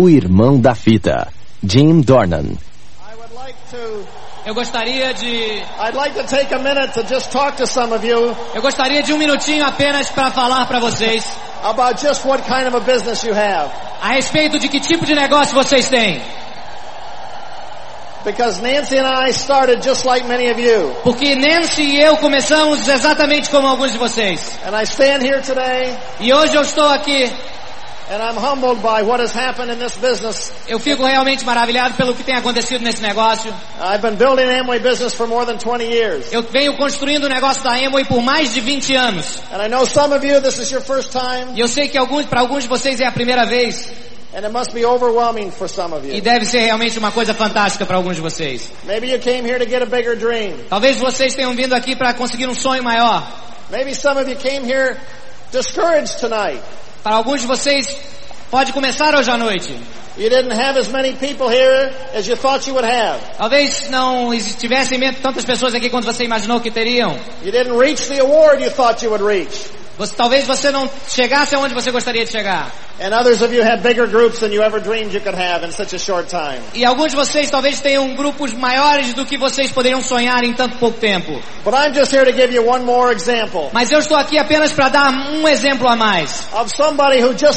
O irmão da fita, Jim Dornan. I would like to Eu gostaria de I'd like to take a minute to just talk to some of you eu gostaria de um minutinho apenas para falar para vocês about just what kind of a business you have. a respeito de que tipo de negócio vocês têm. Because Nancy and I started just like many of you. Porque Nancy e eu começamos exatamente como alguns de vocês. And I stand here today E hoje eu estou aqui, eu fico realmente maravilhado pelo que tem acontecido nesse negócio. I've been building Amway business for more than 20 years. Eu venho construindo o negócio da Amway por mais de 20 anos. And I know some of you this is your first time E eu sei que alguns, para alguns de vocês é a primeira vez. and it must be overwhelming for some of E you. deve ser realmente uma coisa fantástica para alguns de vocês. Maybe you came here to get a bigger dream. Talvez vocês tenham vindo aqui para conseguir um sonho maior. Maybe some of you came here discouraged tonight. Para alguns de vocês pode começar hoje à noite. You didn't have as many people here as you thought you would have. Talvez não tivessem tantas pessoas aqui quanto você imaginou que teriam. You didn't reach the award you thought you would reach. Você, talvez você não chegasse aonde você gostaria de chegar. E alguns de vocês talvez tenham grupos maiores do que vocês poderiam sonhar em tanto pouco tempo. But I'm just here to give you one more example Mas eu estou aqui apenas para dar um exemplo a mais.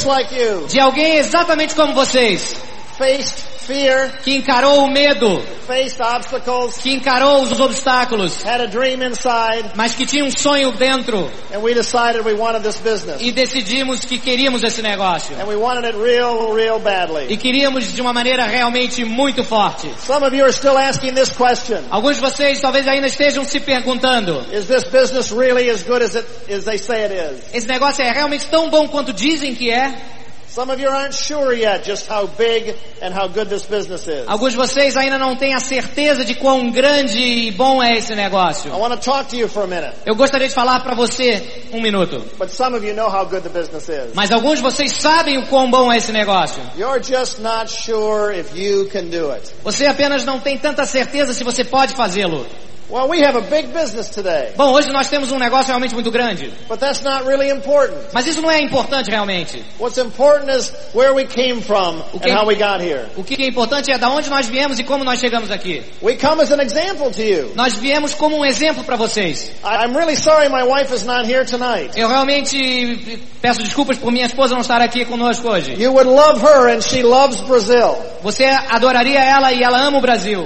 like De alguém exatamente como vocês. Faced fear, Que encarou o medo. faced obstacles, Que encarou os obstáculos. had a dream inside, Mas que tinha um sonho dentro. and we decided we wanted this business. E decidimos que queríamos esse negócio. And we wanted it real, real badly. E queríamos de uma maneira realmente muito forte. Some of you are still asking this question. Alguns de vocês talvez ainda estejam se perguntando: Is this business really as good as it, as they say it is? esse negócio é realmente tão bom quanto dizem que é? Some of you aren't sure yet just how big and how good this business is. Alguns de vocês ainda não têm a certeza de quão grande e bom é esse I negócio. want to talk to you for a minute. Eu gostaria de falar para você um minuto. But some of you know how good the business is. Mas alguns de vocês sabem o quão bom é esse negócio. Você apenas não tem tanta certeza se você pode fazê-lo. Well, we have a big business today, Bom, hoje nós temos um negócio realmente muito grande. but that's not really important. Mas isso não é importante realmente. What's important is where we came from Okay. and how we got here. O que é importante é da onde nós viemos e como nós chegamos aqui. We come as an example to you. Nós viemos como um exemplo para vocês. I'm really sorry my wife is not here tonight. Eu realmente peço desculpas por minha esposa não estar aqui conosco hoje. You would love her and she loves Brazil. Você adoraria ela e ela ama o Brasil.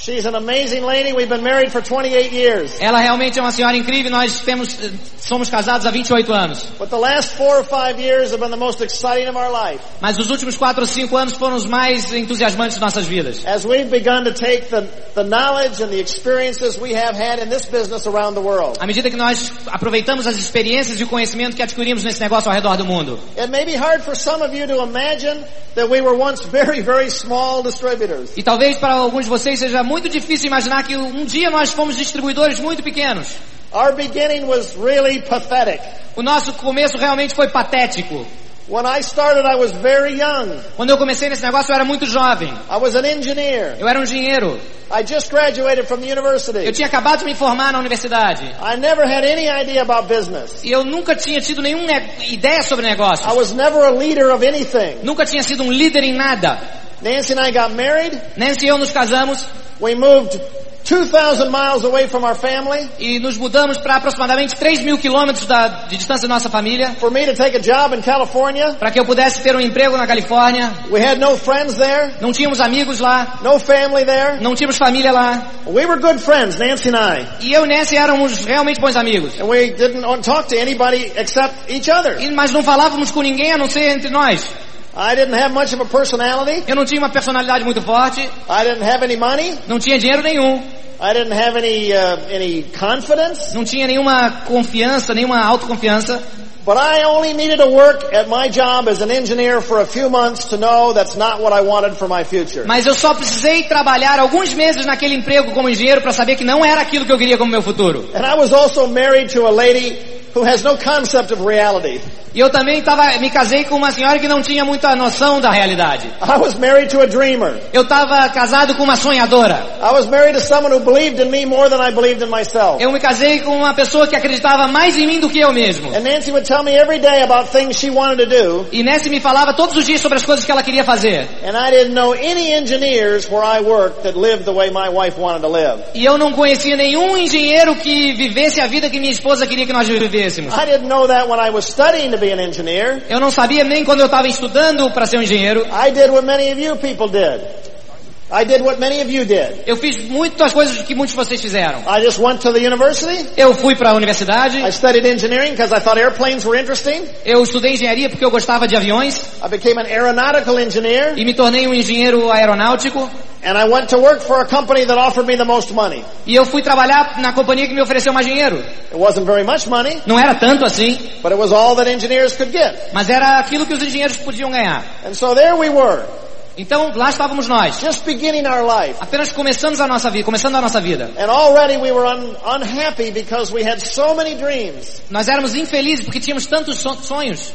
She's an amazing lady. We've been married for 28 years. Ela realmente é uma senhora incrível. Nós temos, eh, somos casados há 28 anos. But the last four or five years have been the most exciting of our life Mas os últimos 4 ou 5 anos foram os mais entusiasmantes de nossas vidas. as we've begun to take the, the knowledge and the experiences we have had in this business around the world. À medida que nós aproveitamos as experiências e o conhecimento que adquirimos nesse negócio ao redor do mundo. It may be hard for some of you to imagine that we were once very, very small distributors. E talvez para alguns de vocês seja muito difícil imaginar que um dia nós fomos distribuidores muito pequenos. Our beginning was really pathetic. O nosso começo realmente foi patético. When I started, I was very young. Quando eu comecei nesse negócio eu era muito jovem. I was an engineer. Eu era um engenheiro. I just graduated from the Eu university. tinha acabado de me formar na universidade. I never had any idea about business. E eu nunca tinha tido nenhuma ne- ideia sobre negócios. I was never a leader of anything. Nunca tinha sido um líder em nada. Nancy and I got married. Nancy e eu nos casamos We moved 2,000 miles away from our family e nos mudamos para aproximadamente 3 mil quilômetros da- de distância da nossa família for me to take a job in California. para que eu pudesse ter um emprego na Califórnia. We had no friends there, Não tínhamos amigos lá, no family there. não tínhamos família lá. We were good friends, Nancy and I. E eu e Nancy éramos realmente bons amigos. And we didn't talk to anybody except each other. E- mas não falávamos com ninguém a não ser entre nós. I didn't have much of a personality. Eu não tinha uma personalidade muito forte, I didn't have any money. não tinha dinheiro nenhum, I didn't have any, uh, any confidence. não tinha nenhuma confiança, nenhuma autoconfiança. But I only needed to work at my job as an engineer for a few months to know that's not what I wanted for my future. Mas eu só precisei trabalhar alguns meses naquele emprego como engenheiro para saber que não era aquilo que eu queria como meu futuro. And I was also married to a lady who has no concept of reality. E eu também tava, me casei com uma senhora que não tinha muita noção da realidade. I was married to a dreamer. Eu estava casado com uma sonhadora. I was married to someone who believed in me more than I believed in myself. Eu me casei com uma pessoa que acreditava mais em mim do que eu mesmo. And Nancy would tell me every day about things she wanted to do, E Nancy me falava todos os dias sobre as coisas que ela queria fazer. and I didn't know any engineers where I worked that lived the way my wife wanted to live. E eu não conhecia nenhum engenheiro que vivesse a vida que minha esposa queria que nós vivêssemos. I didn't know that when I was studying to be an engineer. Eu não sabia nem quando eu estava estudando para ser um engenheiro. I did what many of you people did. I did what many of you did. Eu fiz muitas coisas que muitos de vocês fizeram. I just went to the university. Eu fui para a universidade, I studied engineering because I thought airplanes were interesting. eu estudei engenharia porque eu gostava de aviões I became an aeronautical engineer e me tornei um engenheiro aeronáutico. and I went to work for a company that offered me the most money. E eu fui trabalhar na companhia que me ofereceu mais dinheiro. It wasn't very much money, Não era tanto assim, but it was all that engineers could get. mas era aquilo que os engenheiros podiam ganhar. And so there we were, Então lá estávamos nós, just beginning our life. apenas começamos a nossa vida, começando a nossa vida. And already we were un- unhappy because we had so many dreams. Nós éramos infelizes porque tínhamos tantos son- sonhos.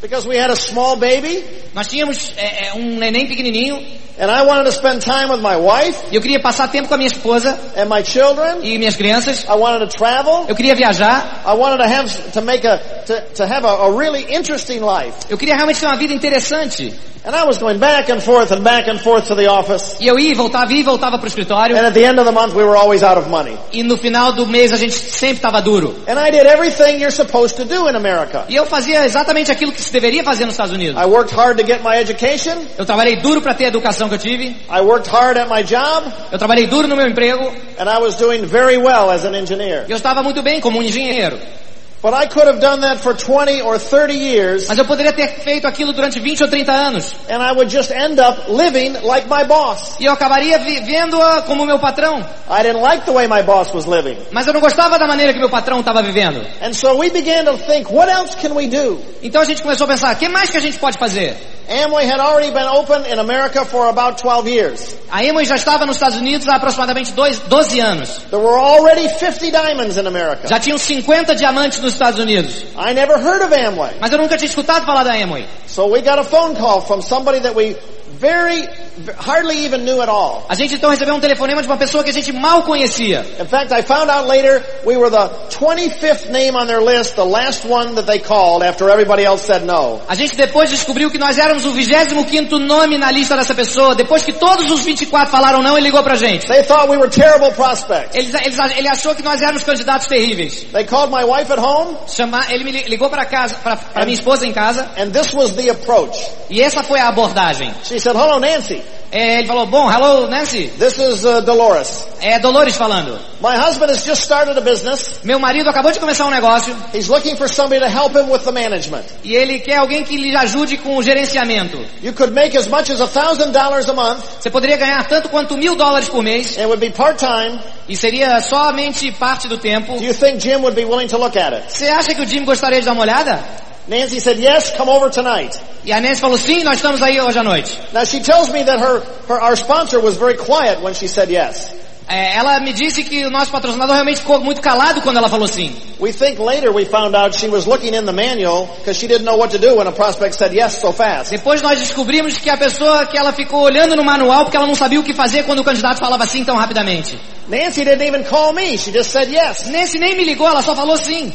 Because we had a small baby Nós tínhamos é, é, um neném pequenininho and I wanted to spend time with my wife eu queria passar tempo com a minha esposa and my children. e minhas crianças. I wanted to travel. Eu queria viajar. I wanted to have, to make a, to, to have a, a really interesting life. Eu queria realmente ter uma vida interessante. And I was going back and forth and back and forth to the office. E eu ia voltava, ia voltava para o escritório. And at the end of the month we were always out of money. E no final do mês a gente sempre estava duro. And I did everything you're supposed to do in America. E eu fazia exatamente aquilo que se deveria fazer nos Estados Unidos. I worked hard to get my education. Eu trabalhei duro para ter a educação que eu tive. I worked hard at my job. Eu trabalhei duro no meu emprego. And I was doing very well as an engineer. E eu estava muito bem como um engenheiro. But I could have done that for 20 or 30 years Mas eu poderia ter feito aquilo durante 20 ou 30 anos. and I would just end up living like my boss. E eu acabaria vivendo-a como meu patrão. I didn't like the way my boss was living. Mas eu não gostava da maneira que meu patrão estava vivendo. And so we began to think, what else can we do? Então a gente começou a pensar, o que mais que a gente pode fazer? Amway had already been open in America for about 12 years. A Amway já estava nos Estados Unidos há aproximadamente dois, 12 anos. There were already 50 diamonds in America. Já tinham 50 diamantes nos Estados Unidos. I never heard of Amway. Mas eu nunca tinha escutado falar da Amway. So we got a phone call from somebody that we very, hardly even knew at all. A gente então recebeu um telefonema de uma pessoa que a gente mal conhecia. In fact, I found out later we were the 25th name on their list, the last one that they called after everybody else said no. A gente depois descobriu que nós éramos o 25º nome na lista dessa pessoa. Depois que todos os 24 falaram não, ele ligou pra gente. They thought we were terrible prospects. Eles, eles, ele achou que nós éramos candidatos terríveis. They called my wife at home Chama, ele me li- ligou para casa, para minha esposa em casa, and this was the approach. e essa foi a abordagem. She said, hello Nancy, É, ele falou, bom, hello Nancy, this is uh, Dolores. é Dolores falando. My husband has just started a business. Meu marido acabou de começar um negócio He's looking for somebody to help him with the management. e ele quer alguém que lhe ajude com o gerenciamento. You could make as much as a thousand dollars a month. Você poderia ganhar tanto quanto mil dólares por mês It would be part-time. e seria somente parte do tempo. Do you think Jim would be willing to look at it? Você acha que o Jim gostaria de dar uma olhada? Nancy said, yes, come over tonight. E a Nancy falou, sim, nós estamos aí hoje à noite. Now she tells me that her, her our sponsor was very quiet when she said yes. É, ela me disse que o nosso patrocinador realmente ficou muito calado quando ela falou sim. We think later we found out she was looking in the manual because she didn't know what to do when a prospect said yes so fast. Depois nós descobrimos que a pessoa que ela ficou olhando no manual porque ela não sabia o que fazer quando o candidato falava sim tão rapidamente. Nancy didn't even call me. She just said yes. Nancy nem me ligou, ela só falou sim.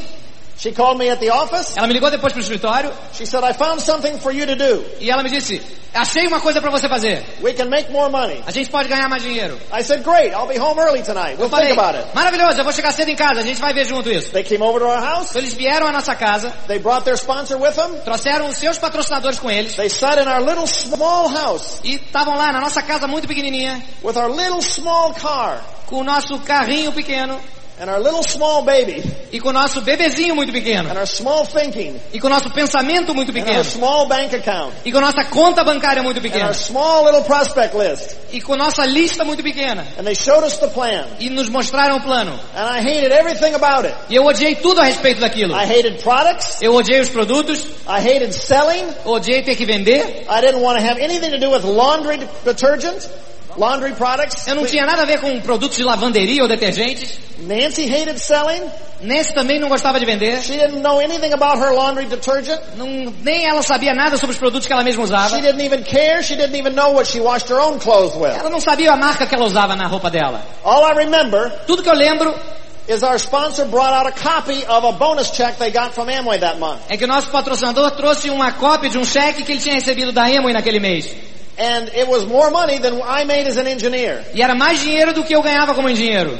She called me at the office. Ela me ligou depois pro escritório She said, I found something for you to do. e ela me disse, achei uma coisa para você fazer. We can make more money. A gente pode ganhar mais dinheiro. I said, great. I'll be home early tonight. We'll Eu falei, think about it. maravilhoso, eu vou chegar cedo em casa, a gente vai ver junto isso. They came over to our house. Então eles vieram à nossa casa, They brought their sponsor with them. trouxeram os seus patrocinadores com eles They sat in our little small house e estavam lá na nossa casa muito pequenininha, with our little small car com o nosso carrinho pequeno and our little small baby e com o nosso bebezinho muito pequeno and our small thinking e com o nosso pensamento muito and our pequeno small bank account e com a nossa conta bancária muito and pequena our small little prospect list. e com nossa lista muito pequena And they showed us the plan. e nos mostraram o plano. And I hated everything about it. E eu odiei tudo a respeito daquilo. I hated products. Eu odiei os produtos, I hated selling. odiei ter que vender, I didn't want to have anything to do with laundry detergent. Laundry products. Eu não tinha nada a ver com produtos de lavanderia ou detergentes. Nancy hated selling. Nancy também não gostava de vender. She didn't know anything about her laundry detergent. Não, nem ela sabia nada sobre os produtos que ela mesma usava. She didn't even care. She didn't even know what she washed her own clothes with. Ela não sabia a marca que ela usava na roupa dela. All I remember Tudo que eu lembro is our sponsor brought out a copy of a bonus check they got from Amway that month. é que o nosso patrocinador trouxe uma cópia de um cheque que ele tinha recebido da Amway naquele mês. And it was more money than I made as an engineer. E era mais dinheiro do que eu ganhava como engenheiro.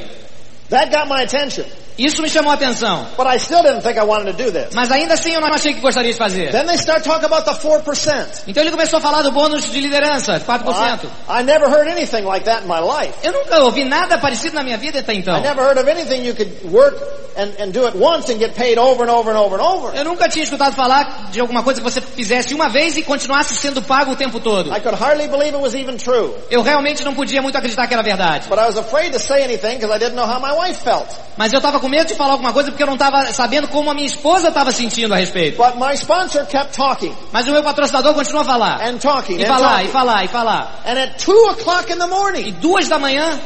That got my attention. Isso me chamou a atenção. But I still didn't think I wanted to do this. Mas ainda assim eu não achei que gostaria de fazer. Then they start talking about the 4%. Então ele começou a falar do bônus de liderança, 4%. I, I never heard anything like that in my life. Eu nunca ouvi nada parecido na minha vida até então. I never heard of anything you could work and, and do it once and get paid over and over and over and over. Eu nunca tinha escutado falar de alguma coisa que você fizesse uma vez e continuasse sendo pago o tempo todo. I could hardly believe it was even true. Eu realmente não podia muito acreditar que era verdade. But I was afraid to say anything because I didn't know how my wife felt. Mas eu estava com medo de falar alguma coisa porque eu não estava sabendo como a minha esposa estava sentindo a respeito. But my sponsor kept talking Mas o meu patrocinador continuou a falar. and talking E and falar, e talking. falar, e falar. And at 2 o'clock in the E morning, duas da manhã,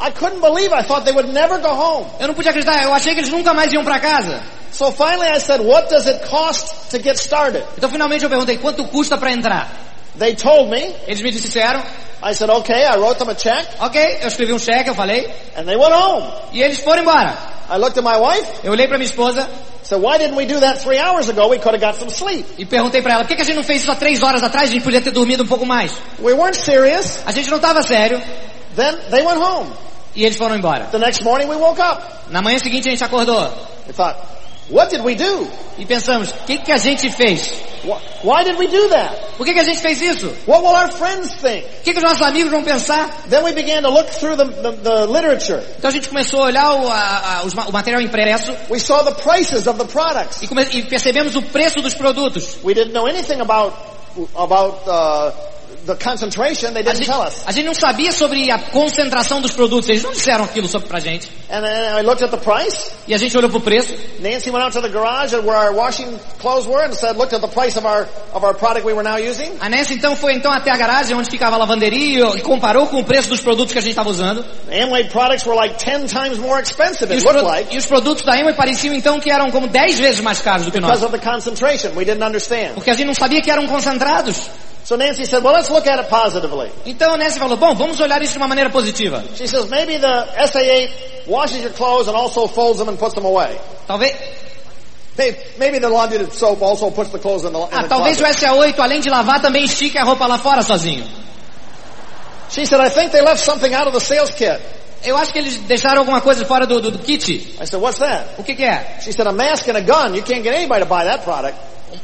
I couldn't believe I thought they would never go home. eu não podia acreditar, eu achei que eles nunca mais iam para casa. So finally I said, what does it cost to get started? Então finalmente eu perguntei, quanto custa para entrar? They told me. Eles me disseram, I said, okay, I wrote them a check ok, eu escrevi um cheque, eu falei, and they went home. e eles foram embora. I looked at my wife, Eu olhei para minha esposa said, why didn't we do that three hours ago? We could have got some sleep. e perguntei para ela, por que, que a gente não fez isso há três horas atrás? A gente podia ter dormido um pouco mais. We weren't serious. A gente não estava sério Then they went home. e eles foram embora. The next morning we woke up. Na manhã seguinte a gente acordou We thought, what did we do? e pensamos, o que, que a gente fez? Wh- Why did we do that? Por que, que a gente fez isso? What will our friends think? O que, que os nossos amigos vão pensar? Then we began to look through the, the, the literature. Então a gente começou a olhar o, a- a- o material impresso We saw the prices of the products. e, come- e percebemos o preço dos produtos. We didn't know anything about, about, uh, the concentration. They A didn't gente, tell us. a gente não sabia sobre a concentração dos produtos, eles não disseram aquilo sobre pra gente. And then I looked at the price. E a gente olhou pro preço Nancy went out to the garage where our washing clothes were and said, looked at the price of our, of our product we were now using. A Nancy então foi então até a garagem onde ficava a lavanderia e comparou com o preço dos produtos que a gente estava usando. Amway products were like 10 times more expensive, it looked like, e os produtos da Amway pareciam então que eram como 10 vezes mais caros do que because nós. of the concentration. We didn't understand. Porque a gente não sabia que eram concentrados. So Nancy said, well, let's look at it positively. Então a Nancy falou, bom, vamos olhar isso de uma maneira positiva. She says, maybe the SA8 washes your clothes and also folds them and puts them away. Talvez, Maybe, the laundry soap also puts the clothes in the, in ah, the talvez o closet. SA8, além de lavar, também estique a roupa lá fora sozinho. She said, I think they left something out of the sales kit. Eu acho que eles deixaram alguma coisa fora do, do, do kit. I said, what's that? O que, que é? She said, a mask and a gun. You can't get anybody to buy that product.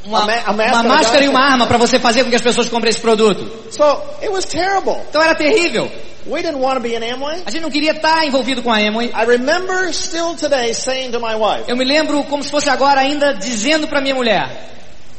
Uma, uma máscara e uma arma para você fazer com que as pessoas comprem esse produto. So it was terrible. Então era terrível. We didn't want to be in Amway. A gente não queria estar envolvido com a Amway. I remember still today saying to my wife, Eu me lembro como se fosse agora ainda dizendo para minha mulher,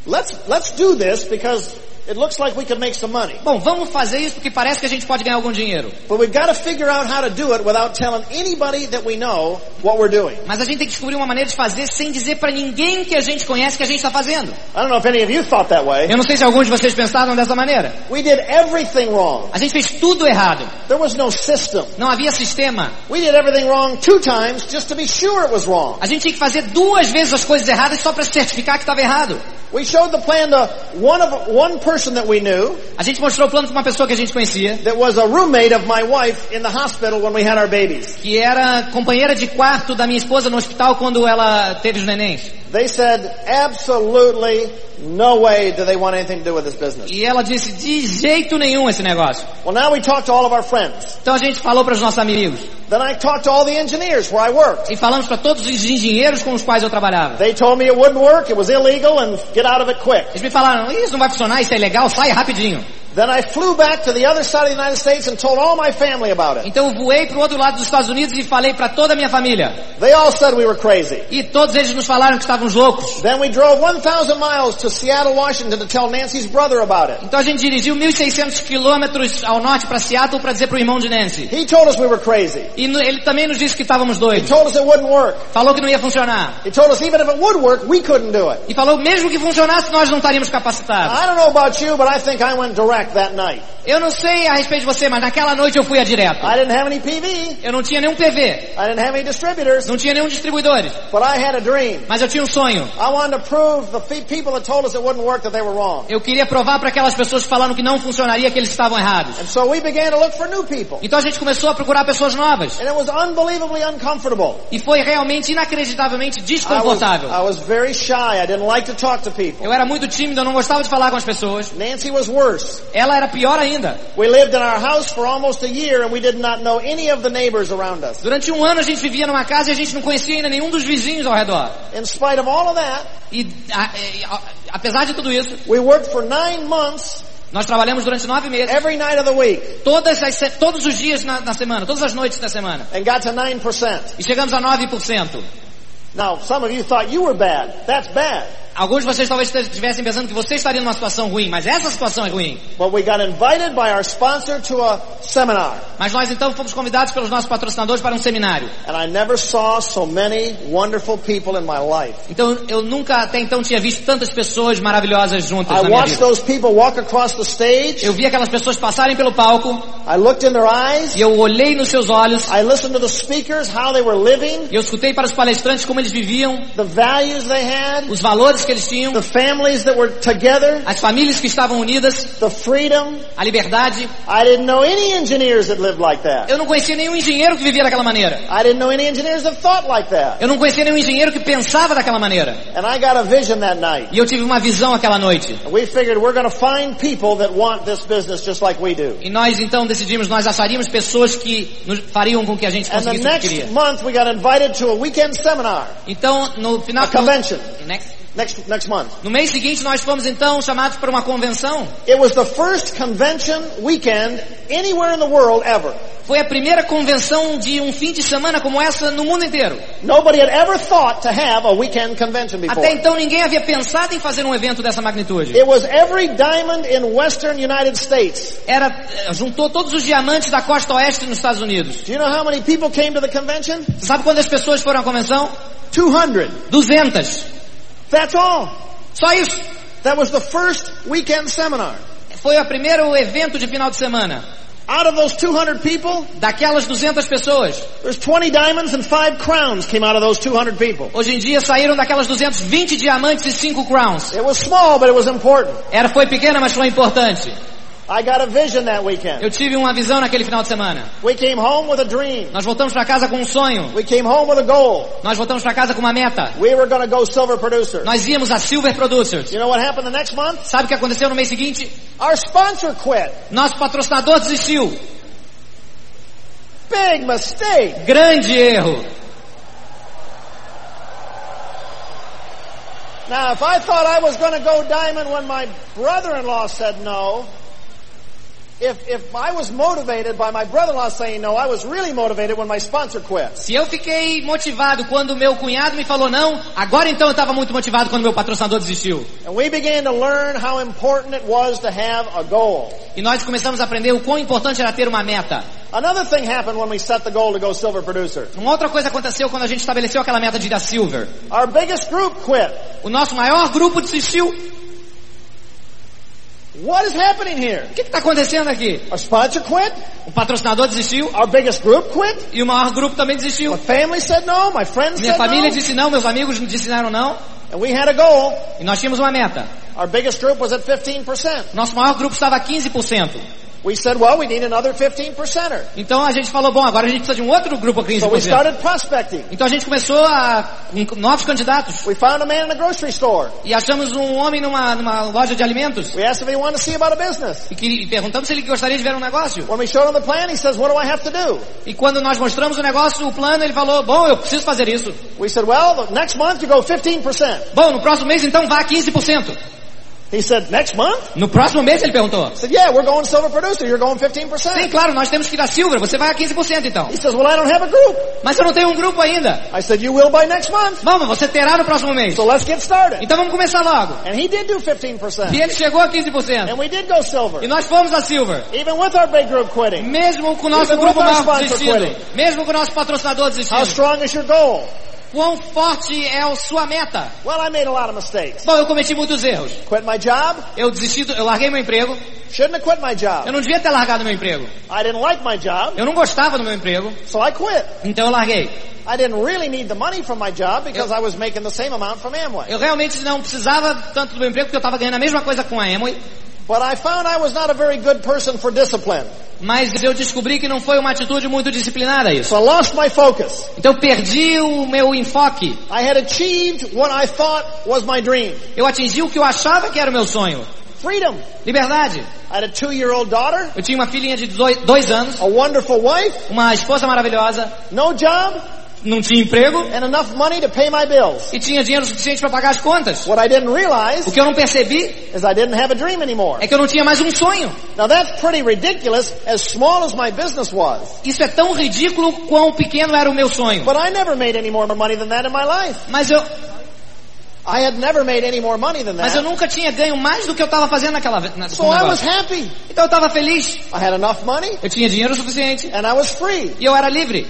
let's, let's do this because it looks like we could make some money. bom, vamos fazer isso porque parece que a gente pode ganhar algum dinheiro. But we've got to figure out how to do it without telling anybody that we know what we're doing. Mas a gente tem que descobrir uma maneira de fazer sem dizer para ninguém que a gente conhece que a gente está fazendo. I don't know if any of you thought that way. Eu não sei se alguns de vocês pensaram dessa maneira. We did everything wrong. A gente fez tudo errado. There was no system. Não havia sistema. We did everything wrong two times just to be sure it was wrong. A gente tinha que fazer duas vezes as coisas erradas só para certificar que estava errado. We showed the plan to one of one person that we knew A gente mostrou o plano para uma pessoa que a gente conhecia, that was a roommate of my wife in the hospital when we had our babies. que era companheira de quarto da minha esposa no hospital quando ela teve os nenéns. They said absolutely no way do they want anything to do with this business. E ela disse, de jeito nenhum esse negócio. Well, now we talked to all of our friends. Então a gente falou para os nossos amigos. Then I talked to all the engineers where I worked. E falamos para todos os engenheiros com os quais eu trabalhava. They told me it wouldn't work, it was illegal, and get out of it quick. Eles me falaram, isso não vai funcionar, isso é ilegal, sai rapidinho. Then I flew back to the other side of the United States and told all my family about it. Então eu voei para o outro lado dos Estados Unidos e falei para toda a minha família. They all said we were crazy. E todos eles nos falaram que estávamos loucos. Then we drove 1,000 miles to Seattle, Washington to tell Nancy's brother about it. Então a gente dirigiu 1.600 quilômetros ao norte para Seattle para dizer para o irmão de Nancy. He told us we were crazy. E ele também nos disse que estávamos He doidos. told us it wouldn't work. Falou que não ia funcionar. He told us even if it would work, we couldn't do it. E falou mesmo que funcionasse nós não estaríamos capacitados. I don't know about you, but I think I went direct that night. Eu não sei a respeito de você, mas naquela noite eu fui a direto. I didn't have any PV. Eu não tinha nenhum PV, I didn't have any distributors. não tinha nenhum distribuidores, But I had a dream. mas eu tinha um sonho. I wanted to prove the people that told us it wouldn't work that they were wrong. Eu queria provar para aquelas pessoas que falaram que não funcionaria que eles estavam errados. And so we began to look for new people. Então a gente começou a procurar pessoas novas. And it was unbelievably uncomfortable. E foi realmente inacreditavelmente I was, desconfortável. I was very shy. I didn't like to talk to people. Eu era muito tímido, eu não gostava de falar com as pessoas. Nancy was worse. Ela era pior ainda. We lived in our house for almost a year and we did not know any of the neighbors around us. Durante um ano a gente vivia numa casa e a gente não conhecia ainda nenhum dos vizinhos ao redor. In spite of all of that, E a- e, a- apesar de tudo isso, we worked for nine months nós trabalhamos durante nove meses, every night of the week todas as, todos os dias na, na semana, todas as noites da semana. and got to 9%. E chegamos a 9%. Now, some of you thought you were bad. That's bad. Alguns de vocês talvez estivessem pensando que você estaria numa situação ruim, mas essa situação é ruim. But we got invited by our sponsor to a seminar. Mas nós então fomos convidados pelos nossos patrocinadores para um seminário. And I never saw so many wonderful people in my life. Então eu nunca até então tinha visto tantas pessoas maravilhosas juntas I na minha watched vida. those people walk across the stage. Eu vi aquelas pessoas passarem pelo palco I looked in their eyes. e eu olhei nos seus olhos I listened to the speakers, how they were living, e eu escutei para os palestrantes como eles viviam, the values they had, os valores que eles tinham, the families that were together, as famílias que estavam unidas, the freedom. a liberdade. I didn't know any engineers that lived like that. Eu não conhecia nenhum engenheiro que vivia daquela maneira. I didn't know any engineers that thought like that. Eu não conhecia nenhum engenheiro que pensava daquela maneira. And I got a vision that night. E eu tive uma visão aquela noite. And we figured we're going to find people that want this business just like we do. E nós então decidimos, nós acharíamos pessoas que fariam com que a gente conseguisse o que queria. month we got invited to a weekend seminar. Então, no final A convention. next- Next, next month. no mês seguinte nós fomos então chamados para uma convenção. It was the first convention weekend anywhere in the world ever. Foi a primeira convenção de um fim de semana como essa no mundo inteiro. Nobody had ever thought to have a weekend convention before. Até então ninguém havia pensado em fazer um evento dessa magnitude. It was every diamond in western United States. Era eh, juntou todos os diamantes da costa oeste nos Estados Unidos. Do you know how many people came to the convention? Sabe quantas pessoas foram à convenção? 200. 200. That's all. Só isso. That was the first weekend seminar. Foi o primeiro evento de final de semana. Out of those 200 people, Daquelas 200 pessoas, there's 20 diamonds and 5 crowns came out of those 200 people. hoje em dia saíram daquelas 220 diamantes e 5 crowns. It was small, but it was important. Era, foi pequena, mas foi importante. I got a vision that weekend. Eu tive uma visão naquele final de semana. We came home with a dream. Nós voltamos para casa com um sonho. We came home with a goal. Nós voltamos para casa com uma meta. We were going to go silver producer. Nós íamos a Silver Producers. You know what happened the next month? Sabe o que aconteceu no mês seguinte? Our sponsor quit. Nosso patrocinador desistiu. Big mistake. Grande erro. Now, if I thought I was going to go diamond when my brother-in-law said no, Se eu fiquei motivado quando meu cunhado me falou não, agora então eu estava muito motivado quando meu patrocinador desistiu. And we began to learn how important it was to have a goal. E nós começamos a aprender o quão importante era ter uma meta. Another thing happened when we set the goal to go silver producer. Uma outra coisa aconteceu quando a gente estabeleceu aquela meta de ir a Silver. Our biggest group quit. O nosso maior grupo desistiu. What is happening here? O que está acontecendo aqui? Our sponsor quit. O patrocinador desistiu Our biggest group quit. e o maior grupo também desistiu. My family said no. My friends Minha said família no. disse não, meus amigos disseram não. And we had a goal. E nós tínhamos uma meta. Our biggest group was at 15%. Nosso maior grupo estava a 15%. We said, well, we need another 15 percenter. Então a gente falou, bom, agora a gente precisa de um outro grupo a So we 15%. started prospecting. Então a gente começou a novos candidatos. We found a man in a grocery store. E achamos um homem numa, numa loja de alimentos. We asked if he wanted to see about a business. E, que, perguntamos se ele gostaria de ver um negócio. When we showed him the plan, he says, what do I have to do? E quando nós mostramos o negócio, o plano, ele falou, bom, eu preciso fazer isso. We said, well, next month you go 15%. Bom, no próximo mês então vá a 15%. He said, next month? No próximo mês ele perguntou. I said, yeah, we're going silver producer. You're going 15%. Sim, claro, nós temos que ir a Silver, você vai a 15% então. He says, well, I don't have a group. Mas eu não tenho um grupo ainda. I said, you will by next month. Vamos, você terá no próximo mês. So let's get started. Então vamos começar logo. And he did do E 15%. ele chegou a 15%. And we did go silver. E nós fomos a Silver. Even with our big group quitting. Mesmo com o nosso Even grupo maior desistindo. quitting. Mesmo com o nosso patrocinador How desistindo. strong is your goal? Quão forte é a sua meta? Well, I made a lot of mistakes. Bom, eu cometi muitos erros. Quit my job. Eu desisti, do- eu larguei meu emprego. Shouldn't have quit my Eu job. não devia ter largado meu emprego. I didn't like my job, Eu não gostava do meu emprego, so I quit. então eu larguei. I didn't really need the money from my job because I was making the same amount from Amway. Eu realmente não precisava tanto do meu emprego porque eu estava ganhando a mesma coisa com a Amway, But I found I was not a very good person for discipline. mas eu descobri que não foi uma atitude muito disciplinada isso. So I lost my focus. Então perdi o meu enfoque. I had achieved what I thought was my dream. Eu atingi o que eu achava que era o meu sonho. Freedom. Liberdade. I had a two-year-old daughter, Eu tinha uma filhinha de dois anos, a wonderful wife, uma esposa maravilhosa, no job, não tinha emprego and enough money to pay my bills. e tinha dinheiro suficiente para pagar as contas. What I didn't realize O que eu não percebi is I didn't have a dream anymore. é que eu não tinha mais um sonho. Now that's pretty ridiculous as small as my business was. Isso é tão ridículo quão pequeno era o meu sonho. But I never made any more money than that in my life. Mas eu, I had never made any more money than mas eu that. nunca tinha ganho mais do que eu estava fazendo naquela na, So I was happy. Então eu estava feliz. I had enough money Eu tinha dinheiro suficiente and I was free. e eu era livre.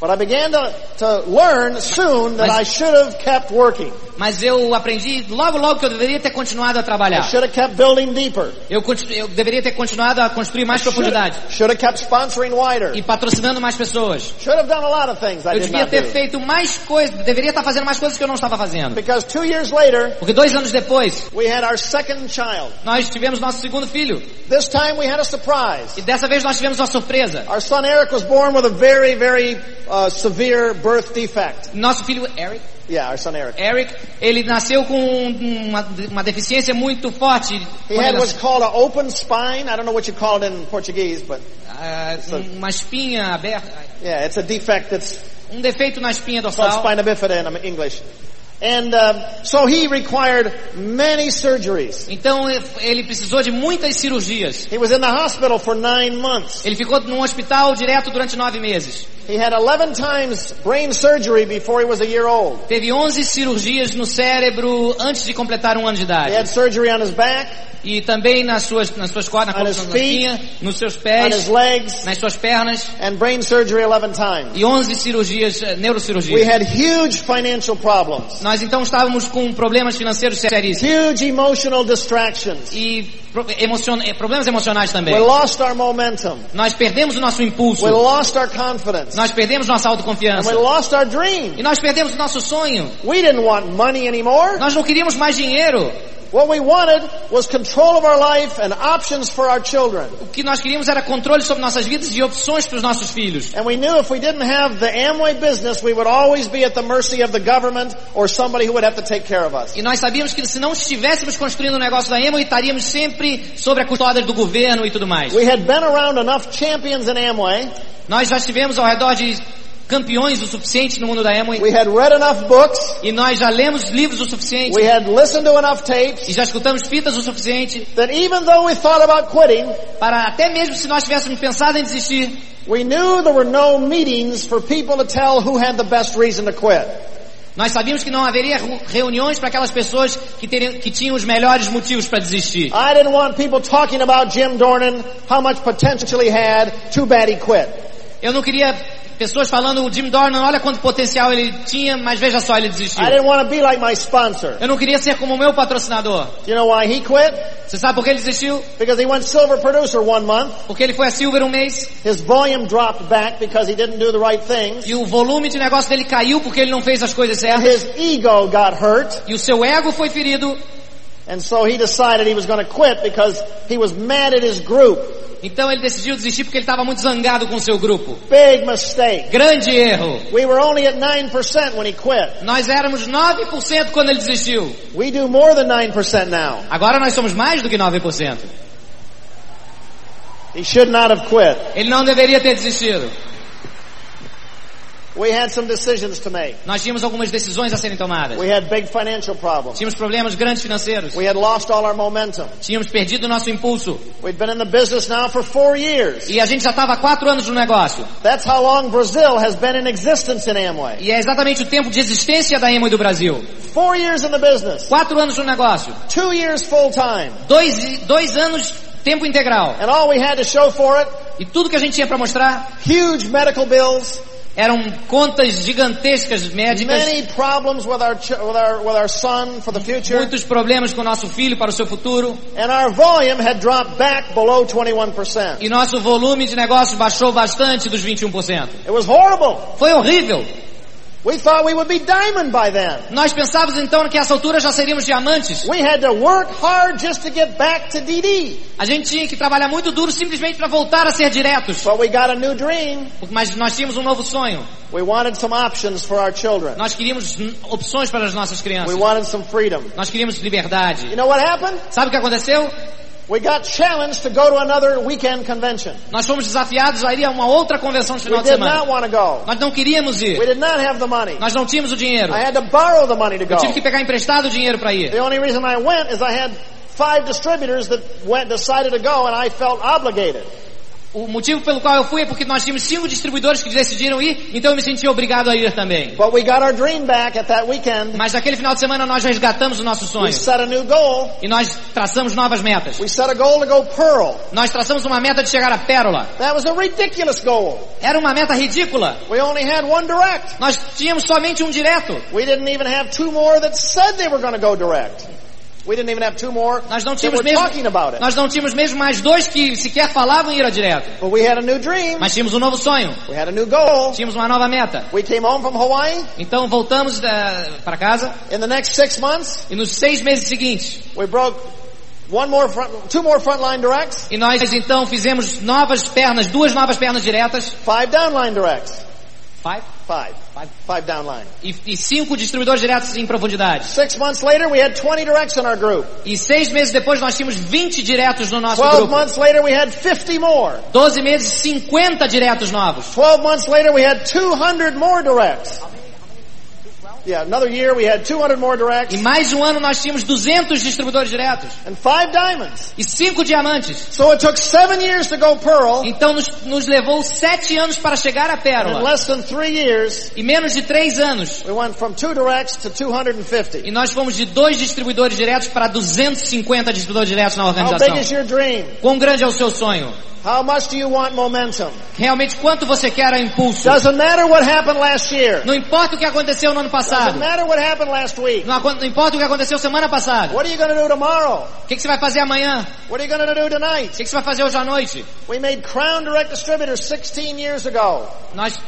But I began to, to learn soon that Mas- I should have kept working. Mas eu aprendi logo logo que eu deveria ter continuado a I trabalhar. should have kept building deeper. Eu, eu deveria ter continuado a construir mais profundidade Should have kept sponsoring wider. e patrocinando mais pessoas. Should have done a lot of things I Eu devia ter do. feito mais coisas, deveria estar fazendo mais coisas que eu não estava fazendo. Because two years later, Porque dois anos depois, we had our second child. nós tivemos nosso segundo filho. This time we had a surprise. E dessa vez nós tivemos uma surpresa. Our son Eric was born with a very, very uh, severe birth defect. Nosso filho Eric, Yeah, our son Eric. Eric, ele nasceu com uma, uma deficiência muito forte. He had what's called an open spine. I don't know what you call it in Portuguese, but Ah, uma espinha aberta, yeah, it's a defect that's um defeito na espinha dorsal. spina bifida in English. And uh, so he required many surgeries. Então ele precisou de muitas cirurgias. He was in the hospital for nine months. Ele ficou num hospital direto durante nove meses. He had 11 times brain surgery before he was a year old. Teve 11 cirurgias no cérebro antes de completar um ano de He idade. had surgery on his back, E também nas suas, nas suas cordas, na On his coluna, nos seus pés, legs, nas suas pernas. and brain surgery 11 times. E 11 cirurgias, eh, We neurocirurgias. had huge financial problems, Nós então estávamos com problemas financeiros seríssimos. huge emotional distractions. E emocion- eh, problemas emocionais também. We lost our momentum. Nós perdemos o nosso impulso. We lost our confidence. Nós perdemos nossa autoconfiança. E nós perdemos o nosso sonho. We didn't want money anymore. Nós não queríamos mais dinheiro. What we wanted was control of our life and options for our children. O que nós queríamos era controle sobre nossas vidas e opções para os nossos filhos. And we knew if we didn't have the Amway business, we would always be at the mercy of the government or somebody who would have to take care of us. E nós sabíamos que se não estivéssemos construindo o negócio da Emo, estaríamos sempre sobre a custódia do governo e tudo mais. We had been around enough champions in Amway. Nós já estivemos ao redor de campeões o suficiente no mundo da Emo We had read enough books. e nós já lemos livros o suficiente We had listened to enough tapes e já escutamos fitas o suficiente that even though we thought about quitting, para até mesmo se nós tivéssemos pensado em desistir, we knew there were no meetings for people to tell who had the best reason to quit. nós sabíamos que não haveria reuniões para aquelas pessoas que, teriam, que tinham os melhores motivos para desistir. I didn't want people talking about Jim Dornan, how much potential he had, too bad he quit. Eu não queria pessoas falando o Jim Dornan, olha quanto potencial ele tinha, mas veja só, ele desistiu. I didn't want to be like my sponsor. Eu não queria ser como o meu patrocinador. You know why he quit? Você sabe por que ele desistiu? Porque ele foi a Silver um mês His volume dropped back because he didn't do the right things. e o volume de negócio dele caiu porque ele não fez as coisas certas His ego got hurt. e o seu ego foi ferido. And so he decided he was going to quit because he was mad at his group. Então ele decidiu desistir porque ele estava muito zangado com o seu grupo. Big mistake. Grande erro. We were only at 9% when he quit. Nós éramos 9% quando ele desistiu. We do more than 9% now. Agora nós somos mais do que 9%. He should not have quit. Ele não deveria ter desistido. We had some decisions to make. Nós tínhamos algumas decisões a serem tomadas. We had big financial problems. Tínhamos problemas grandes financeiros. We had lost all our momentum. Tínhamos perdido o nosso impulso. We'd been in the business now for four years. E a gente já estava há quatro anos no negócio. That's how long Brazil has been in existence in Amway. E é exatamente o tempo de existência da Emo do Brasil. Four years in the business. Quatro anos no negócio. Two years full time. Dois, dois anos tempo integral. And all we had to show for it, E tudo que a gente tinha para mostrar, huge medical bills, Eram contas gigantescas médicas, muitos problemas com nosso filho para o seu futuro, and our volume had dropped back below 21%. e nosso volume de negócios baixou bastante dos 21%. It was horrible. Foi horrível. We thought we would be diamond by then. Nós pensávamos então que a essa altura já seríamos diamantes. We had to work hard just to get back to DD. A gente tinha que trabalhar muito duro simplesmente para voltar a ser diretos. But we got a new dream. Mas nós tínhamos um novo sonho. We wanted some options for our children. Nós queríamos opções para as nossas We crianças. wanted some freedom. Nós queríamos liberdade. You know what happened? Sabe o que aconteceu? We got challenged to go to another weekend convention. Nós fomos desafiados a ir a uma outra convenção de We final de did not semana. want to go. Nós não queríamos We ir. did not have the money. Nós não tínhamos o dinheiro. I had to borrow the money to Eu tive que pegar emprestado o dinheiro para ir. The only reason I went is I had five distributors that went, decided to go and I felt obligated. O motivo pelo qual eu fui é porque nós tínhamos cinco distribuidores que decidiram ir, então eu me senti obrigado a ir também. But we got our dream back at that weekend. Mas naquele final de semana nós resgatamos o nosso We sonho. set a new goal. E nós traçamos novas metas. Nós traçamos uma meta de chegar à pérola. That was a ridiculous goal. Era uma meta ridícula. We only had one direct. Nós tínhamos somente um direto. We didn't even have two more that said they were going to go direct. Nós não tínhamos mesmo, talking about it. nós não tínhamos mesmo mais dois que sequer falavam em ir a direto. But we had a new dream. Mas tínhamos um novo sonho. We had a new goal. Tínhamos uma nova meta. We came home from Hawaii. Então voltamos para casa In the next six months, e nos seis meses seguintes. we broke one more front, two more frontline directs, E nós então fizemos novas pernas, duas novas pernas diretas. five downline directs. Five? Five. Five. Five. E, e cinco distribuidores diretos em profundidade. Six months later, we had 20 directs in our group. E seis meses depois nós tínhamos 20 diretos no nosso 12 grupo. months later, we had 50 more. 12 meses, 50 diretos novos. 12 months later, we had 200 more directs. Yeah, another year, we had 200 more directs E mais um ano nós tínhamos 200 distribuidores diretos. and five diamonds. E cinco diamantes. So it took seven years to go pearl. Então nos, nos levou sete anos para chegar à In pérola. less than three years, E menos de três anos. we went from two directs to 250. E nós fomos de dois distribuidores diretos para 250 distribuidores diretos na How big organização. is your dream? Quão grande é o seu sonho? How much do you want momentum? Realmente quanto você quer a impulso? Doesn't matter what happened last year. Não importa o que aconteceu no ano Doesn't passado. matter what happened last week. Não, importa o que aconteceu semana passada. What are you going to do tomorrow? O que, que você vai fazer amanhã? What are you going to do O tonight? que, que você vai fazer hoje à noite? We made Crown Direct Distributors 16 years ago. Nós,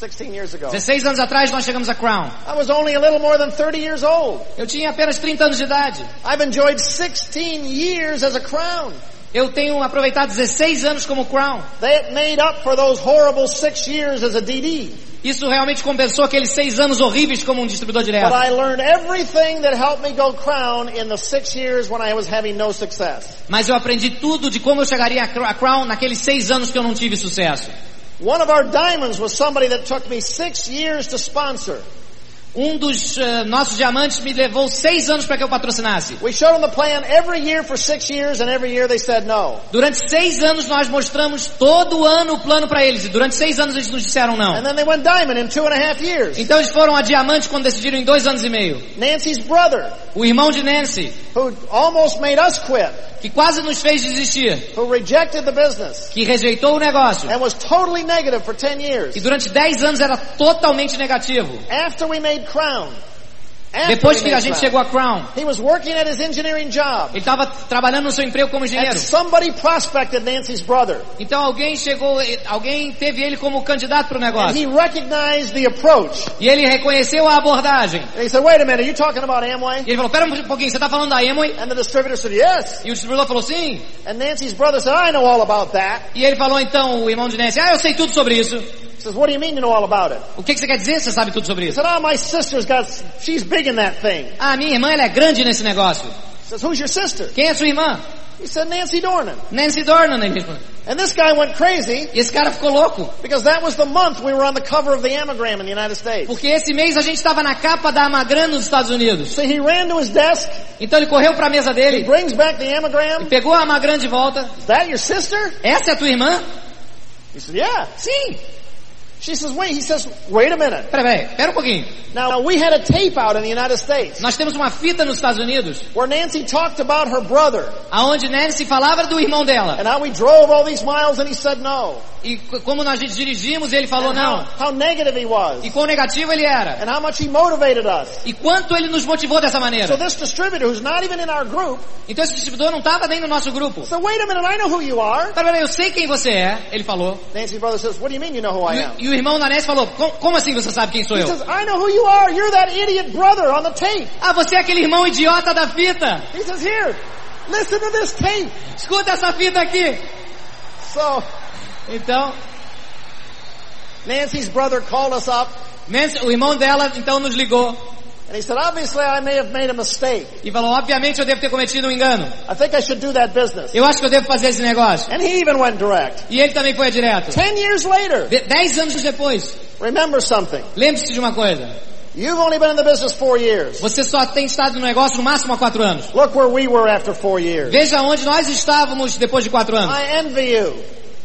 16 years ago. 16 anos atrás, nós chegamos a Crown. I was only a little more than 30 years old. Eu tinha apenas 30 anos de idade. I've enjoyed 16 years as a Crown. Eu tenho aproveitado 16 anos como Crown. That made up for those horrible six years as a DD. Isso realmente compensou aqueles seis anos horríveis como um distribuidor But direto. I learned everything that helped me go Crown in the six years when I was having no success. Mas eu aprendi tudo de como eu chegaria a Crown naqueles seis anos que eu não tive sucesso. One of our diamonds was somebody that took me six years to sponsor. Um dos eh, nossos diamantes me levou seis anos para que eu patrocinasse. We showed them the plan every year for six years and every year they said no. Durante seis anos nós mostramos todo ano o plano para eles. E durante seis anos eles nos disseram And não. then they went diamond in two and a half years. Então eles foram a diamante quando decidiram em dois anos e meio. Nancy's brother, O irmão de Nancy, who almost made us quit, que quase nos fez desistir, who rejected the business que rejeitou o negócio. and was totally negative for 10 years. E durante dez anos era totalmente negativo. After we made Crown, Depois que a gente chegou a Crown, he was working at his engineering job. ele estava trabalhando no seu emprego como engenheiro. somebody prospected Nancy's brother. Então alguém chegou, alguém teve ele como candidato para o negócio. he recognized the approach. E ele reconheceu a abordagem. And he said, wait a minute, are you talking about Amway? E ele falou, pera um pouquinho, você está falando da Amway? And the distributor said, yes. E o distribuidor falou, sim. And Nancy's brother said, I know all about that. E ele falou então, o irmão de Nancy, ah, eu sei tudo sobre isso. He says, what do you mean you know all about it? O que, que você quer dizer? Você sabe tudo sobre He isso? said, oh, my sister's got, she's big in that thing. Ah, minha irmã, ela é grande nesse negócio. He says, who's your sister? Quem é sua irmã? He said, Nancy Dornan. Nancy Dornan, ele respondeu. And this guy went crazy E esse cara ficou louco. because that was the month we were on the cover of the Ammogram in the United States. Porque esse mês a gente estava na capa da Amagran nos Estados Unidos. So he ran to his desk, Então ele correu para a mesa he dele, brings back the Ammogram. pegou a Amagran de volta. Is that your sister? Essa é a tua irmã? He said, yeah. Sim. She says, wait, he says, wait a minute. Pera, pera, pera um pouquinho. Now, we had a tape out in the United States Nós temos uma fita nos Estados Unidos, where Nancy talked about her brother aonde Nancy falava do irmão dela. and how we drove all these miles and he said no. E como nós dirigimos, ele falou And how, não. how negative he was E quão negativo ele era. and how much he motivated us. E quanto ele nos motivou dessa So maneira. this distributor who's not even in our group Então esse distribuidor não estava nem no nosso grupo. said, wait a minute, I know who you are. Pera, pera, eu sei quem você é, ele falou. Nancy's brother says, what do you mean you know who I am? O- e o irmão Nancy falou, "Com- como assim você sabe quem sou He eu? says, I know who you are. You're that idiot brother on the tape. Ah, você é aquele irmão idiota da fita. He says, here, listen to this tape. Escuta essa fita aqui. So Então, Nancy's brother called us up Nancy, o irmão dela então nos ligou and he said, obviously I may have made a mistake. e falou, obviamente eu devo ter cometido um engano. I think I should do that business. Eu acho que eu devo fazer esse negócio. And he even went direct. E ele também foi direto. Ten years later, De- dez anos depois, remember something. lembre-se de uma coisa. You've only been in the business four years. Você só tem estado no negócio no máximo há quatro anos. Look where we were after four years. Veja onde nós estávamos depois de quatro anos. I envy you.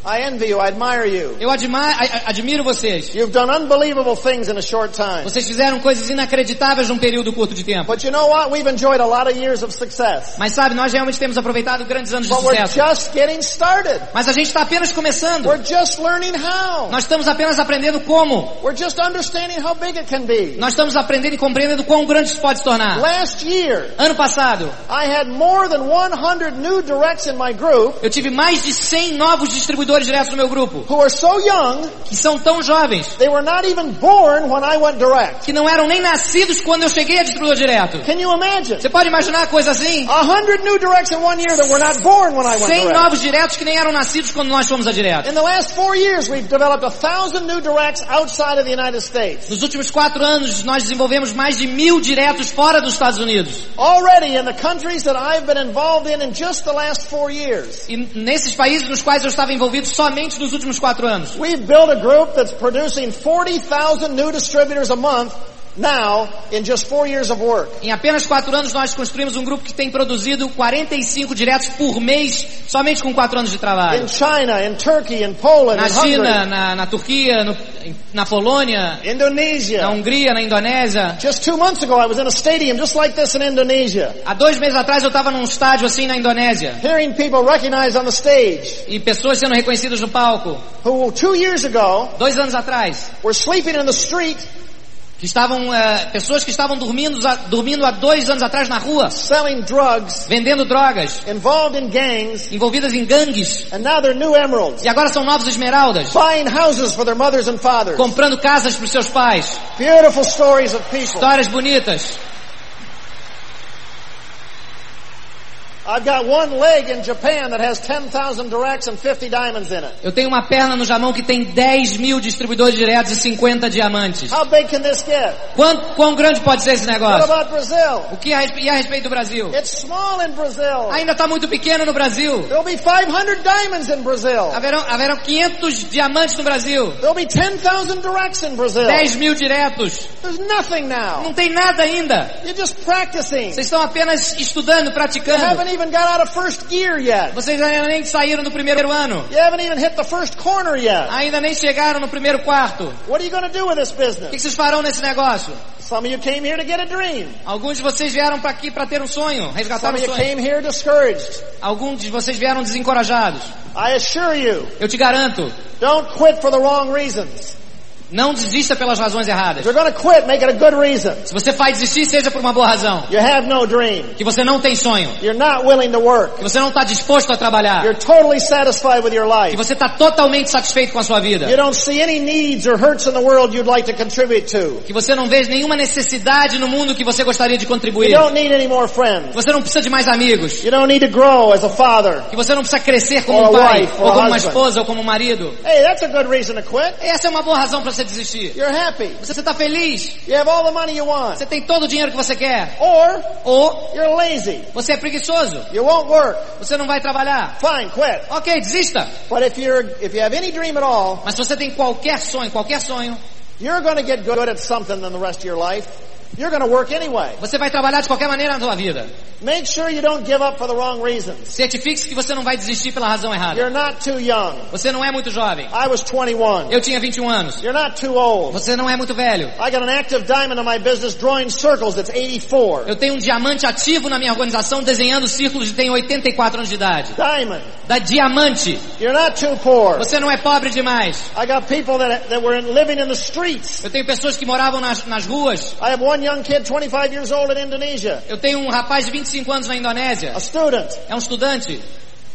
I envy you. I admire you. Eu admiro vocês. You've done unbelievable things in a short time. Vocês fizeram coisas inacreditáveis num período curto de tempo. But you know what? We've enjoyed a lot of years of success. Mas sabe, nós realmente temos aproveitado grandes anos de But we're sucesso. just getting started. Mas a gente está apenas começando. We're just learning how. Nós estamos apenas aprendendo como. We're just understanding how big it can be. Nós estamos aprendendo e compreendendo quão grande isso pode se tornar. Last year, Ano passado, I had more than 100 new directs in my group eu tive mais de 100 novos distribuidores diretos no meu grupo, who are so young, que são tão jovens, they were not even born when I went direct. que não eram nem nascidos quando eu cheguei a distribuidor direto. Can you imagine? Você pode imaginar coisa assim? A hundred new directs in one year that were not born when I went 100 direct. novos diretos que nem eram nascidos quando nós fomos a direto. In the last four years, we've developed a thousand new directs outside of the United States. Nos últimos quatro anos, nós desenvolvemos mais de mil diretos fora dos Estados Unidos. Already in the countries that I've been involved in in just the last four years. E nesses países nos quais eu estava envolvido somente nos últimos quatro anos. We've built a group that's producing 40,000 new distributors a month now in just four years of work. Em apenas quatro anos nós construímos um grupo que tem produzido 45 diretos por mês, somente com quatro anos de trabalho. In China, in Turkey, in Poland, Na in China, na, na Turquia, no- na Polônia, na Indonesia. Hungria, na Indonésia. Just two months ago, I was in a stadium just like this in Indonesia, Há dois meses atrás eu estava num estádio assim na Indonésia. hearing people recognized on the stage E pessoas sendo reconhecidas no palco. who two years ago Dois anos atrás. were sleeping in the street estavam, eh, pessoas que estavam dormindo, dormindo há dois anos atrás na rua. selling drugs, Vendendo drogas. involved in gangs, Envolvidas em gangues. and now they're new emeralds, E agora são novos esmeraldas. buying houses for their mothers and fathers. Comprando casas para os seus pais. Beautiful stories of people. Histórias bonitas. I've got one leg in Japan that has 10,000 directs and 50 diamonds in it. Eu tenho uma perna no Jamão que tem 10 mil distribuidores diretos e 50 diamantes. How big can this get? Quanto, quão grande pode ser esse What negócio? about Brazil? O que a, respe- e a respeito do Brasil? It's small in Brazil. Ainda está muito pequeno no Brasil. There'll be 500 diamonds in Brazil. Haverão, haverão 500 diamantes no Brasil. There'll be 10,000 directs in Brazil. 10 mil diretos. There's nothing now. Não tem nada ainda. You're just practicing. Vocês estão apenas estudando, praticando. Even got out of first gear yet. Vocês ainda nem saíram do primeiro ano. You haven't even hit the first corner yet. Ainda nem chegaram no primeiro quarto. What are you going to do with this O que business? vocês farão nesse negócio? Some of you came here to get a dream. Alguns de vocês vieram para aqui para ter um sonho, resgatar Some um of you sonho. came here discouraged. Alguns de vocês vieram desencorajados. I assure you, Eu te garanto, don't quit for the wrong reasons. Não desista pelas razões erradas. Quit, make it a good reason. Se você faz desistir, seja por uma boa razão. You have no dream. Que você não tem sonho. You're not willing to work. Que você não está disposto a trabalhar. You're totally satisfied with your Que life. você está totalmente satisfeito com a sua vida. Like to to. Que você não vê nenhuma necessidade no mundo que você gostaria de You contribuir. don't need any more friends. Que você não precisa de mais amigos. You don't need to grow as a father. Que você não precisa crescer como um pai, ou como uma esposa, ou como um marido. Hey, that's a good reason to quit. Essa é uma boa razão para você desistir. You're happy. Você está feliz. You have all the money you want. Você tem todo o dinheiro que você quer. Or Ou you're lazy. você é preguiçoso. You won't work. Você não vai trabalhar. Fine, quit. Ok, desista. But if you're, if you have any dream at all, Mas se você tem qualquer sonho, qualquer sonho, you're going to get good at something in the rest of your life. You're going to work anyway. Você vai trabalhar de qualquer maneira na sua vida. Make sure you don't give up for the wrong reasons. Certifique-se que você não vai desistir pela razão errada. You're not too young. Você não é muito jovem. I was 21. Eu tinha 21 anos. You're not too old. Você não é muito velho. I got an active diamond in my business drawing circles that's 84. Eu tenho um diamante ativo na minha organização desenhando círculos e tenho 84 anos de idade. Diamond. Da diamante. You're not too poor. Você não é pobre demais. I got people that, that were in, living in the streets. Eu tenho pessoas que moravam nas, nas ruas. I have one young kid, 25 years old in Indonesia. Eu tenho um rapaz de 25 anos na Indonésia. A student. É um estudante.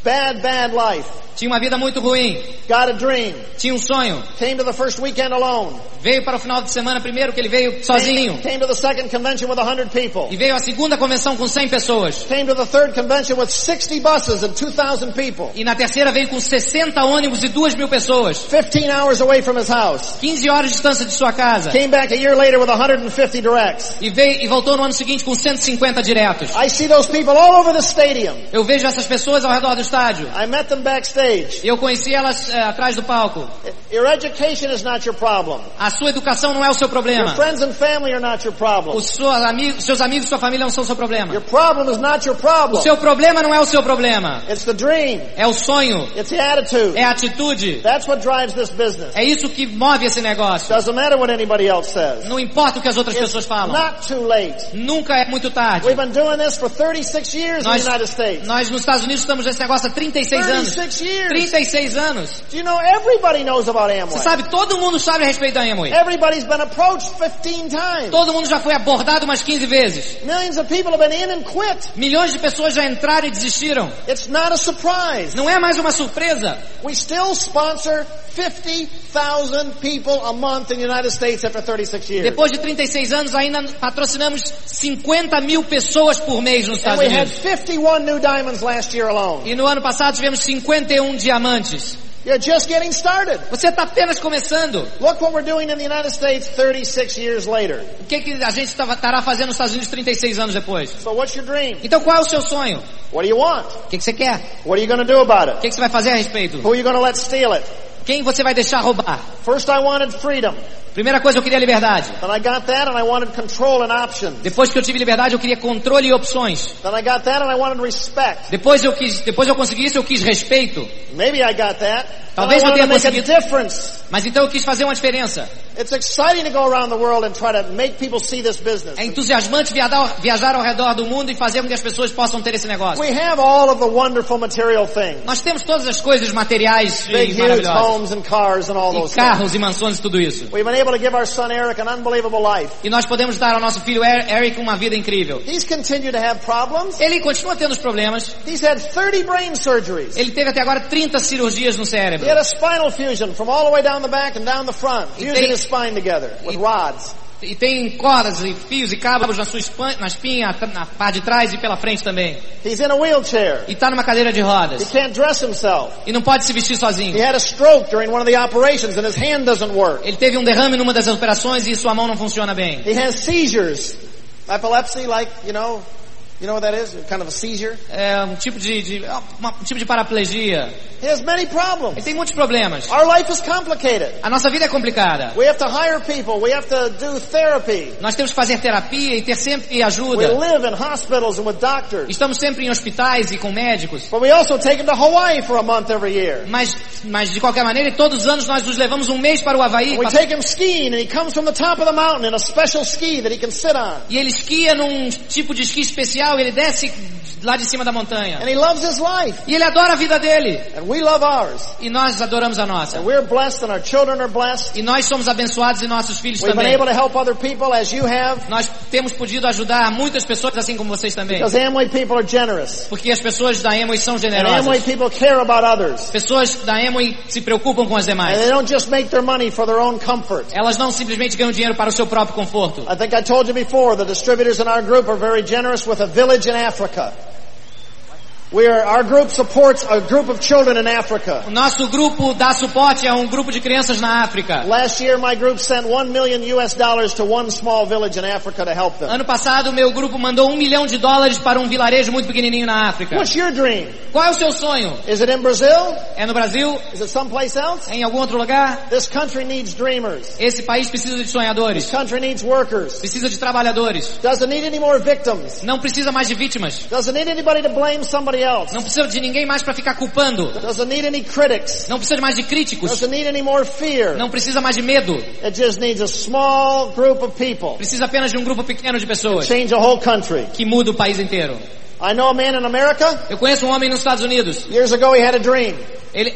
Bad, bad life. Tinha uma vida muito ruim. Got a dream. Tinha um sonho. Came to the first weekend alone. Veio para o final de semana primeiro que ele veio sozinho. Came, came to the second convention with 100 people. E veio à segunda convenção com 100 pessoas. Came to the third convention with 60 buses and 2,000 people. E na terceira veio com 60 ônibus e 2 mil pessoas. 15 hours away from his house. 15 horas de distância de sua casa. Came back a year later with 150 directs. E veio e voltou no ano seguinte com 150 diretos. I see those people all over the stadium. Eu vejo essas pessoas ao redor do estádio. I met them backstage. Eu conheci elas é, atrás do palco. Your education is not your problem. A sua educação não é o seu Your problema. friends and family are not your problem. Os seus amigos, seus amigos e sua família não são o seu problema. Your problem is not your O problem. seu problema não é o seu problema. It's the dream. É o sonho. It's the attitude. É a atitude. That's what drives this business. É isso que move esse negócio. Doesn't matter what anybody else says. Não importa o que as outras pessoas It's falam. not too late. Nunca é muito tarde. We've been doing this for 36 years in Nós, the United States. nós nos Estados Unidos estamos nesse negócio há 36 anos. 36 years. 36 anos. Do you know everybody knows about Você Amway? sabe, todo mundo sabe a respeito da Amway. Everybody's been approached 15 times. Todo mundo já foi abordado umas 15 vezes. Millions of people have been in and quit. Milhões de pessoas já entraram e desistiram. It's not a surprise. Não é mais uma surpresa. We still sponsor 50,000 people a month in the United States after 36 years. Depois de 36 anos, ainda patrocinamos 50 mil pessoas por mês nos And Estados we had Unidos. 51 new diamonds last year alone. E no ano passado tivemos 51 diamantes. You're just getting started. Você está apenas começando. Look what we're doing in the United States 36 years later. O que, que a gente estará fazendo nos Estados Unidos 36 anos depois? So what's your dream? Então qual é o seu sonho? What do you want? O que, que você quer? What are you going to do about O it? que, que você vai fazer a respeito? Who are you going to let steal it? Quem você vai deixar roubar? First I wanted freedom. Primeira coisa, eu queria liberdade. Then I got that and I wanted control and options. Depois que eu tive liberdade, eu queria controle e opções. Then I got that and I wanted respect. Depois eu quis, depois eu consegui isso, eu quis respeito. Maybe I got that. Talvez eu tenha conseguido. Mas então eu quis fazer uma diferença. It's exciting to go around the world and try to make people see this business. É entusiasmante viajar, ao redor do mundo e fazer com que as pessoas possam ter esse negócio. We have all of the wonderful material things. Nós temos todas as coisas materiais e Big, huge maravilhosas. homes and cars and all E those things. carros e mansões e tudo isso. We've been able to give our son Eric an unbelievable life. E nós podemos dar ao nosso filho Er- Eric uma vida incrível. He's continued to have problems. Ele continua tendo os problemas. He's had 30 brain surgeries. Ele teve até agora 30 cirurgias no He had a spinal fusion from all the way down the back and down the front, fusing his spine together with rods. E tem cordas e fios e cabos na sua espin- na espinha, na parte de trás e pela frente também. He's in a wheelchair. E está numa cadeira de He rodas. can't dress himself. E não pode se vestir He sozinho. had a stroke during one of the operations and his hand doesn't work. Ele teve um derrame numa das operações e sua mão não funciona bem. He has seizures. Epilepsy, like, you know, you know what that is? Kind of a seizure. É um tipo de, de- é uma- um tipo de paraplegia. He has many Ele problems. tem muitos problemas. Our life is complicated. A nossa vida é complicada. We have to hire people. We have to do therapy. Nós temos que fazer terapia e ter sempre We ajuda. live in hospitals and with doctors. Estamos sempre em hospitais e com médicos. But we also take him to Hawaii for a month every year. Mas, mas de qualquer maneira, todos os anos nós nos levamos um mês para o Havaí. We pa- take him skiing and he comes from the top of the mountain in a special ski that he can sit on. E ele esquia num tipo de esqui especial, ele desce lá de cima da montanha. And he loves his life. E ele adora a vida dele. And we love ours. E nós adoramos a nossa. And we're blessed and our children are blessed. E nós somos abençoados e nossos filhos We've been também. able to help other people as you have. Nós temos podido ajudar muitas pessoas, assim como vocês também. Because Amway people are generous. Porque as pessoas da Amway são And Amway generosas. people care about others. Pessoas da Amway se preocupam com as And demais. they don't just make their money for their own comfort. Elas não simplesmente ganham dinheiro para o seu próprio conforto. I think I told you before, the distributors in our group are very generous with a village in Africa. Are, our group supports a group of children in Africa. O nosso grupo dá suporte a um grupo de crianças na África. Last year, my group sent one million US dollars to one small village in Africa to help them. Ano passado, meu grupo mandou um milhão de dólares para um vilarejo muito pequenininho na África. What's your dream? Qual é o seu sonho? Is it in Brazil? É no Brasil? Is it someplace else? É em algum outro lugar? This country needs dreamers. Esse país precisa de This sonhadores. country needs workers. Precisa de trabalhadores. Doesn't need any more victims. Não precisa mais de vítimas. Doesn't need anybody to blame somebody else. Não precisa de ninguém mais para ficar culpando. Doesn't need any critics. Não precisa mais de críticos. Doesn't need any more fear. Não precisa mais de medo. It just needs a small group of people. Precisa apenas de um grupo pequeno de pessoas Change a whole country. que muda o país inteiro. I know a man in America. Eu conheço um homem nos Estados Unidos. Years ago he had a dream. Ele,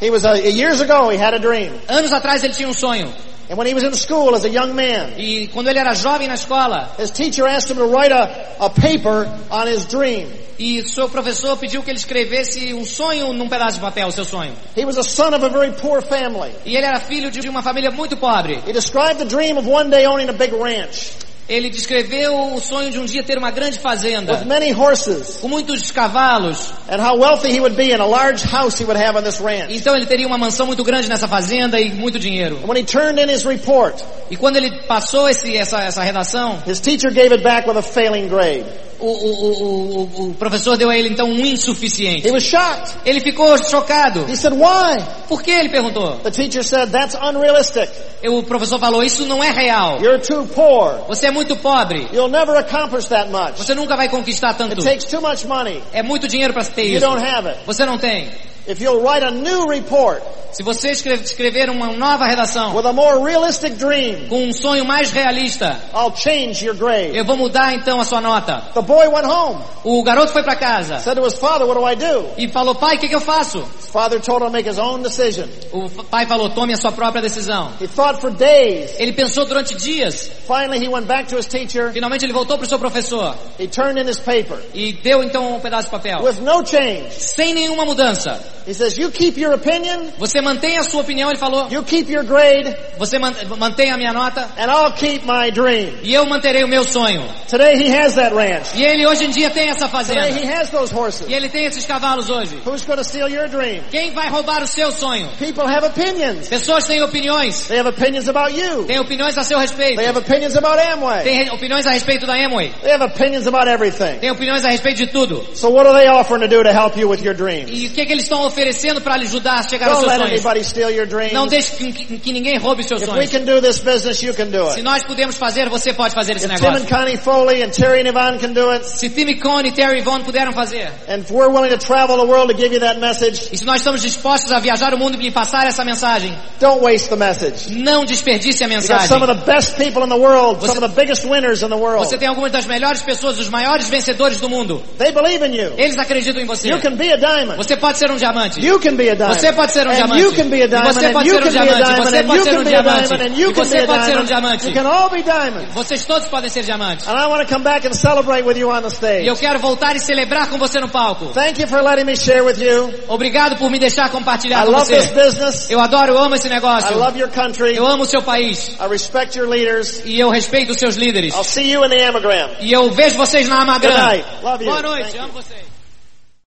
He was a, years ago he had a dream. anos atrás ele tinha um sonho. And when he was in school as a young man, E quando ele era jovem na escola, his teacher asked him to write a, a paper on his dream. e seu professor pediu que ele escrevesse um sonho num pedaço de papel, o seu sonho. He was a son of a very poor family. E ele era filho de uma família muito pobre. He described the dream of one day owning a big ranch Ele descreveu o sonho de um dia ter uma grande with fazenda, many horses com muitos cavalos. and how wealthy he would be and a large house he would have on this ranch. Então ele teria uma mansão muito grande nessa fazenda e muito dinheiro. And when he turned in his report, E quando ele passou esse, essa, essa redação, his teacher gave it back with a failing grade. O, o, o, o, professor deu a ele então um He insuficiente. was shocked. Ele ficou chocado. He said, why? Por que? Ele perguntou. The teacher said, that's unrealistic. E o professor falou, isso não é real. You're too poor. Você é muito pobre. You'll never accomplish that much. Você nunca vai conquistar tanto. It takes too much money. É muito dinheiro para ter You isso. don't have it. Você não tem. If you'll write a new report Se você escre- escrever uma nova redação with a more realistic dream, com um sonho mais realista, I'll change your grade. eu vou mudar então a sua nota. The boy went home, O garoto foi para casa said to his father, what do I do? e falou, pai, o que, que eu faço? His father told him to make his own decision. O pai falou, tome a sua própria decisão. He thought for days. Ele pensou durante dias. Finally, he went back to his teacher. Finalmente ele voltou para o seu professor He turned in his paper e deu então um pedaço de papel. with no change. Sem nenhuma mudança. He says, you keep your opinion, Você mantém a sua opinião, ele falou. you keep your grade, Você man- mantém a minha nota and I'll keep my dream. e eu manterei o meu sonho. Today he has that ranch. E ele hoje em dia tem essa Today fazenda. he has those horses. E ele tem esses cavalos hoje. Who's going to steal your dream? Quem vai roubar o seu sonho? People have opinions. Pessoas têm opiniões. They have opinions about you. Têm opiniões a seu respeito. They have opinions about Amway. Tem re- opiniões a respeito da Amway. They have opinions about everything. Tem opiniões a respeito de tudo. So what are they offering to do to help you with your dreams? E o que, que eles estão oferecendo para lhe ajudar a chegar aos seus sonhos? Não deixe que, que- que ninguém roube seus If we sonhos. can do this business, you can do Se it. nós podemos fazer, você pode fazer esse If Tim and negócio. Connie Foley and Terry and Yvonne can do it, Se Tim e Terry Vaughan puderam fazer, and if we're willing to travel the world to give you that message, e se nós estamos dispostos a viajar o mundo e lhe passar essa mensagem, don't waste the message. não desperdice a mensagem. some of the best people in the world, Você- some of the biggest winners in the world. Você tem algumas das melhores pessoas, os maiores vencedores do mundo. They believe in you. Eles acreditam em você. You can be a diamond. Você pode ser um diamante. You can be a diamond. Você pode ser um diamante. You can be a diamond. você pode you ser um can be a diamante. diamond. Você pode you ser can um diamante. você pode ser um diamante. You can all be diamonds. Vocês todos podem ser diamantes. And I want to come back and celebrate with you on the E stage. eu quero voltar e celebrar com você no palco. Thank you for letting me share with you. Obrigado por me deixar I compartilhar com love this você. business. Eu adoro, eu amo esse I negócio. love your country. Eu amo o seu país. I respect your leaders. E eu respeito os seus líderes. I'll see you in the Amagram. E eu vejo vocês na Amagram. Boa noite, Thank you. amo vocês.